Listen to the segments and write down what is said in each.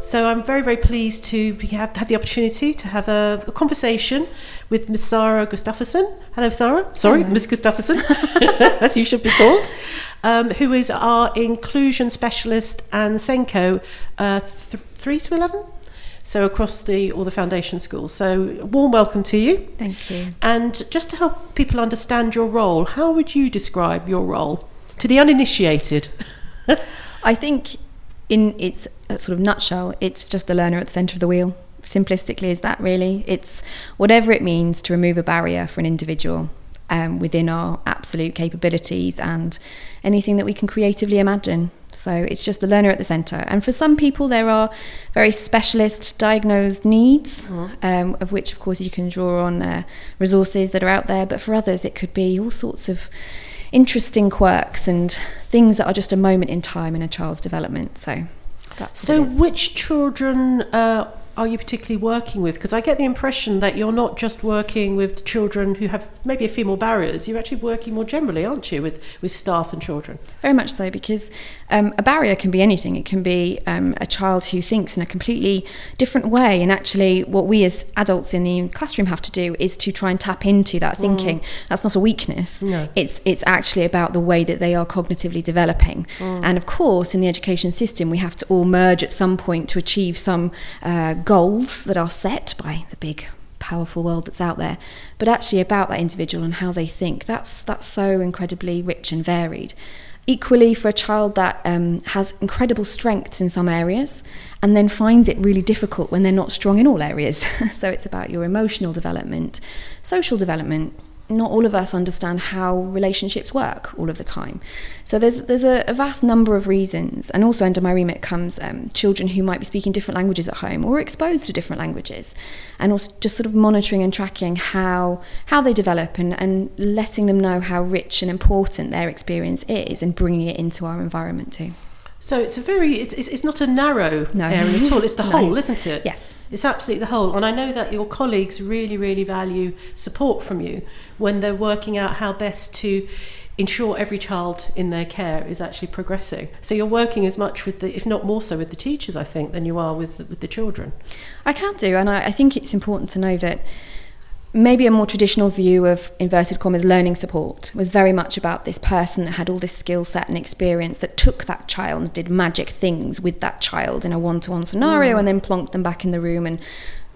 So I'm very, very pleased to be, have had the opportunity to have a, a conversation with Miss Sara Gustafsson. Hello, Sara. Sorry, Hello. Miss Gustafsson, as you should be called, um, who is our inclusion specialist and SENCO uh, th- three to eleven. So across the all the foundation schools. So a warm welcome to you. Thank you. And just to help people understand your role, how would you describe your role to the uninitiated? I think, in its uh, sort of nutshell, it's just the learner at the centre of the wheel. Simplistically, is that really? It's whatever it means to remove a barrier for an individual um, within our absolute capabilities and anything that we can creatively imagine. So it's just the learner at the centre. And for some people, there are very specialist diagnosed needs, um, of which, of course, you can draw on uh, resources that are out there. But for others, it could be all sorts of interesting quirks and things that are just a moment in time in a child's development. So that's So, which children uh, are you particularly working with? Because I get the impression that you're not just working with children who have maybe a few more barriers. You're actually working more generally, aren't you, with, with staff and children? Very much so, because um, a barrier can be anything. It can be um, a child who thinks in a completely different way. And actually, what we as adults in the classroom have to do is to try and tap into that thinking. That's not a weakness. No. It's it's actually about the way that they are cognitively developing. And of course, in the education system, we have to all merge at some point to achieve some uh, goals that are set by the big powerful world that's out there but actually about that individual and how they think. That's that's so incredibly rich and varied. Equally for a child that um, has incredible strengths in some areas and then finds it really difficult when they're not strong in all areas. So it's about your emotional development social development not all of us understand how relationships work all of the time. So there's there's a, a vast number of reasons, and also under my remit comes um, children who might be speaking different languages at home or exposed to different languages, and also just sort of monitoring and tracking how how they develop and, and letting them know how rich and important their experience is, and bringing it into our environment too. So it's a very it's, it's, it's not a narrow No. area at all. It's the No. whole, isn't it? Yes. It's absolutely the whole. And I know that your colleagues really, really value support from you when they're working out how best to ensure every child in their care is actually progressing. So you're working as much with the, if not more so, with the teachers, I think, than you are with with the children. I can do, and I, I think it's important to know that maybe a more traditional view of inverted commas learning support was very much about this person that had all this skill set and experience that took that child and did magic things with that child in a one-to-one scenario mm. and then plonked them back in the room and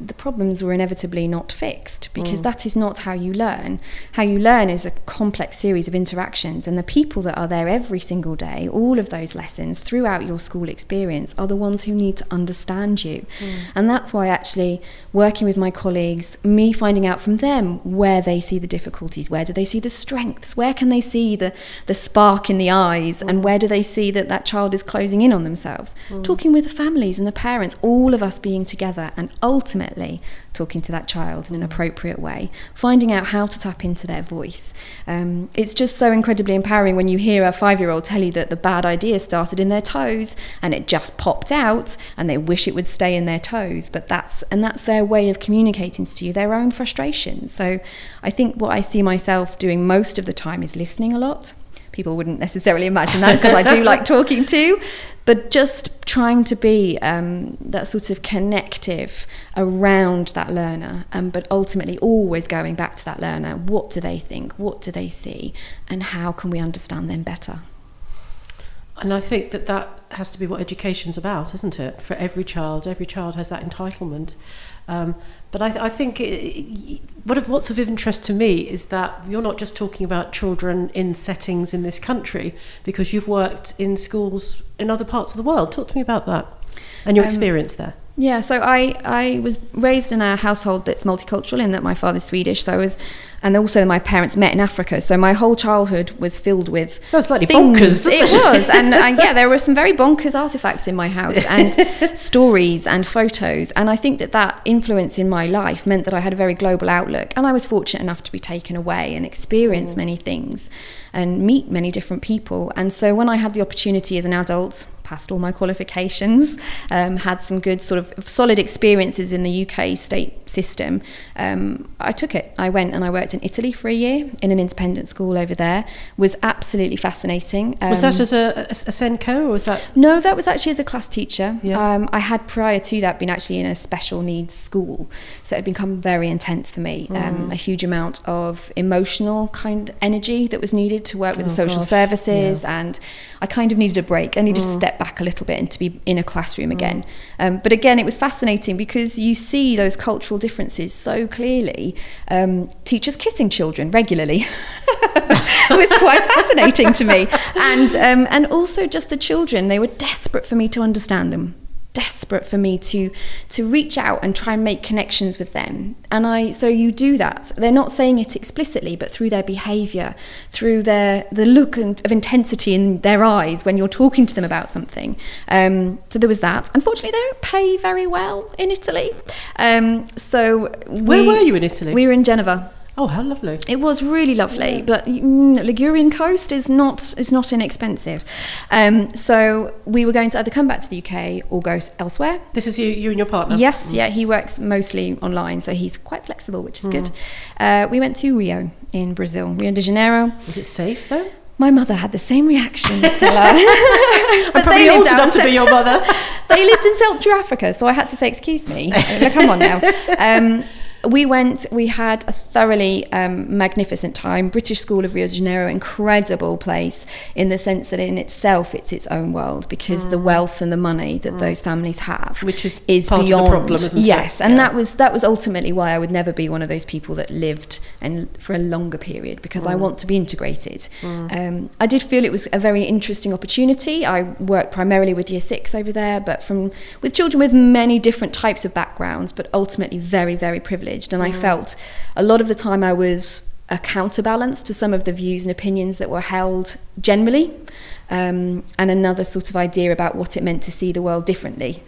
the problems were inevitably not fixed because mm. that is not how you learn. How you learn is a complex series of interactions, and the people that are there every single day, all of those lessons throughout your school experience, are the ones who need to understand you. Mm. And that's why, actually, working with my colleagues, me finding out from them where they see the difficulties, where do they see the strengths, where can they see the, the spark in the eyes, and mm. where do they see that that child is closing in on themselves. Talking with the families and the parents, all of us being together, and ultimately talking to that child in an appropriate way, finding out how to tap into their voice. Um, it's just so incredibly empowering when you hear a five year old tell you that the bad idea started in their toes and it just popped out and they wish it would stay in their toes. But that's, and that's their way of communicating to you their own frustration. So I think what I see myself doing most of the time is listening a lot. People wouldn't necessarily imagine that because I do like talking to, but just trying to be um, that sort of connective around that learner, um, but ultimately always going back to that learner. What do they think? What do they see? And how can we understand them better? And I think that that has to be what education's about, isn't it? For every child, every child has that entitlement. Um, but I, I think it, of, what's of interest to me is that you're not just talking about children in settings in this country, because you've worked in schools in other parts of the world. Talk to me about that and your Um, experience there. Yeah, so I, I was raised in a household that's multicultural in that my father's Swedish, so I was, and also my parents met in Africa. So my whole childhood was filled with Sounds slightly things. bonkers, It it? was, and, and yeah, there were some very bonkers artifacts in my house, and stories and photos. And I think that that influence in my life meant that I had a very global outlook, and I was fortunate enough to be taken away and experience mm. many things, and meet many different people. And so when I had the opportunity as an adult, passed all my qualifications, um, had some good sort of solid experiences in the UK state system, um, I took it. I went and I worked in Italy for a year in an independent school over there. Was absolutely fascinating. was that as a, a, a SENCO or was that? No, that was actually as a class teacher. Yeah. Um, I had prior to that been actually in a special needs school, so it had become very intense for me. Um, a huge amount of emotional kind of energy that was needed to work with the Oh, social gosh, services, and I kind of needed a break. I needed to step back a little bit and to be in a classroom again. Um, but again, it was fascinating because you see those cultural differences so clearly. Um, teachers kissing children regularly. it was quite fascinating to me, and um, and also just the children. They were desperate for me to understand them desperate for me to to reach out and try and make connections with them. And i so you do that. They're not saying it explicitly but through their behavior through their the look and, of intensity in their eyes when you're talking to them about something. Um, so there was that. Unfortunately they don't pay very well in italy. Um, so Where were you in Italy? we were in genova oh, how lovely. it was really lovely, but mm, Ligurian coast is not is not inexpensive. Um, so we were going to either come back to the UK or go elsewhere. This is you, you and your partner. Yes, yeah, he works mostly online, so he's quite flexible, which is good. Uh, we went to Rio in Brazil, Rio de Janeiro. Was it safe though? My mother had the same reaction. I'm probably old enough to be your mother. they lived in Central Africa, so I had to say, "Excuse me, come on now." Um, we went. We had a thoroughly um, magnificent time. British School of Rio de Janeiro, incredible place in the sense that in itself it's its own world because the wealth and the money that those families have, Mm. Which is is part of the beyond. problem, isn't it? yes, and Yeah. that was that was ultimately why I would never be one of those people that lived and for a longer period because Mm. I want to be integrated. Um, I did feel it was a very interesting opportunity. I worked primarily with Year Six over there, but from with children with many different types of backgrounds, but ultimately very very privileged. And I felt a lot of the time I was a counterbalance to some of the views and opinions that were held generally, um, and another sort of idea about what it meant to see the world differently.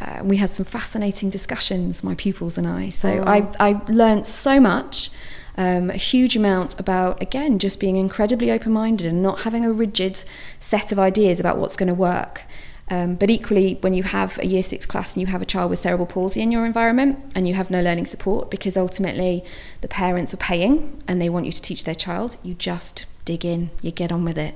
Uh, we had some fascinating discussions, my pupils and I. So I, I learned so much, um, a huge amount about, again, just being incredibly open minded and not having a rigid set of ideas about what's going to work. Um, but equally, when you have a year six class and you have a child with cerebral palsy in your environment and you have no learning support because ultimately the parents are paying and they want you to teach their child, you just dig in, you get on with it.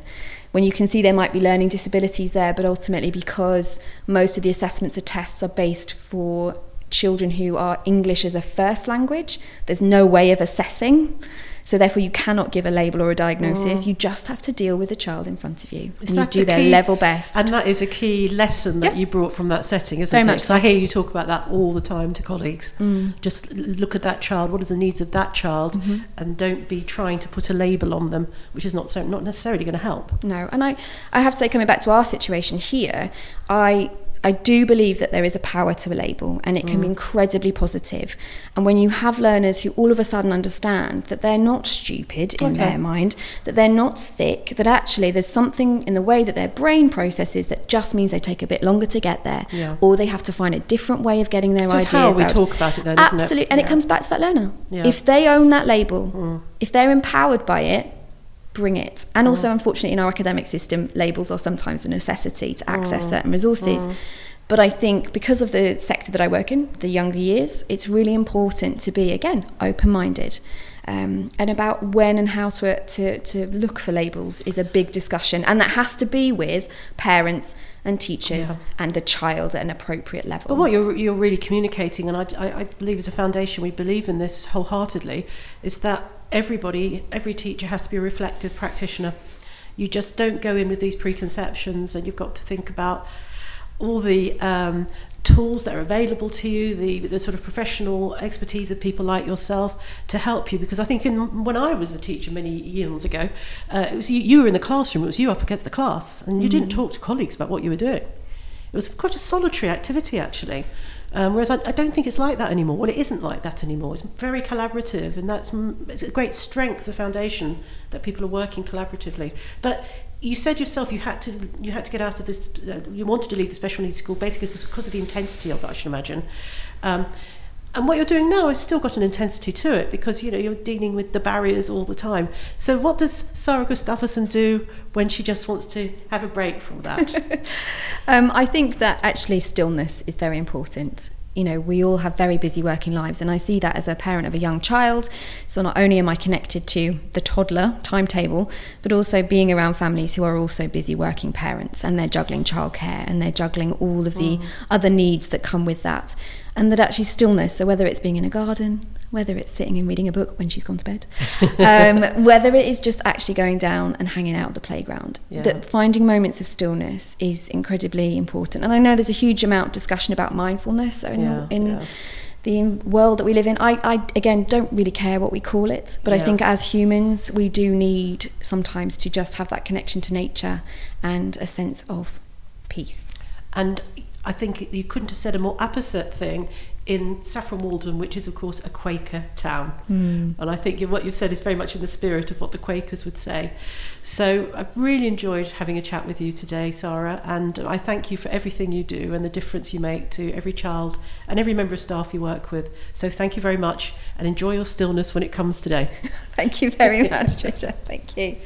When you can see there might be learning disabilities there, but ultimately because most of the assessments or tests are based for children who are English as a first language, there's no way of assessing. So therefore, you cannot give a label or a diagnosis. You just have to deal with the child in front of you, Is and you do the their key- level best. And that is a key lesson that Yeah. you brought from that setting, isn't Very it? much Because I hear you talk about that all the time to colleagues. Mm. Just look at that child. What are the needs of that child, Mm-hmm. and don't be trying to put a label on them, which is not so not necessarily going to help. No, and I, I have to say, coming back to our situation here, I I do believe that there is a power to a label and it can Mm. be incredibly positive. And when you have learners who all of a sudden understand that they're not stupid in Okay. their mind, that they're not thick, that actually there's something in the way that their brain processes that just means they take a bit longer to get there, Yeah. or they have to find a different way of getting their So ideas how we out. talk about it then, isn't it? Absolutely, and it comes back to that learner. Yeah. If they own that label, Mm. if they're empowered by it, bring it. And also, mm. unfortunately, in our academic system, labels are sometimes a necessity to access mm. certain resources. Mm. But I think because of the sector that I work in, the younger years, it's really important to be, again, open minded. Um, and about when and how to, to, to look for labels is a big discussion. And that has to be with parents and teachers Yeah. and the child at an appropriate level. But what you're, you're really communicating, and I, I, I believe as a foundation we believe in this wholeheartedly, is that everybody, every teacher has to be a reflective practitioner. You just don't go in with these preconceptions, and you've got to think about all the um, tools that are available to you, the, the sort of professional expertise of people like yourself to help you. Because I think in, when I was a teacher many years ago, uh, it was you, you were in the classroom, it was you up against the class, and you didn't talk to colleagues about what you were doing. It was quite a solitary activity, actually. Um, whereas I, I don't think it's like that anymore. Well, it isn't like that anymore. It's very collaborative, and that's it's a great strength, the foundation that people are working collaboratively. But you said yourself you had to you had to get out of this. Uh, you wanted to leave the special needs school basically because, because of the intensity of it. I should imagine. Um, and what you're doing now has still got an intensity to it because you know you're dealing with the barriers all the time. So what does Sara Gustafsson do when she just wants to have a break from that? um, I think that actually stillness is very important you know, we all have very busy working lives, and I see that as a parent of a young child. So, not only am I connected to the toddler timetable, but also being around families who are also busy working parents and they're juggling childcare and they're juggling all of the mm. other needs that come with that. And that actually stillness, so whether it's being in a garden, whether it's sitting and reading a book when she's gone to bed, um, whether it is just actually going down and hanging out at the playground. Yeah. That finding moments of stillness is incredibly important. And I know there's a huge amount of discussion about mindfulness so in, yeah, the, in yeah. the world that we live in. I, I, again, don't really care what we call it, but I think as humans, we do need sometimes to just have that connection to nature and a sense of peace. And I think you couldn't have said a more opposite thing in Saffron Walden, which is, of course, a Quaker town. Mm. And I think what you've said is very much in the spirit of what the Quakers would say. So I've really enjoyed having a chat with you today, Sara, and I thank you for everything you do and the difference you make to every child and every member of staff you work with. So thank you very much and enjoy your stillness when it comes today. thank you very much, Tricia. Thank you.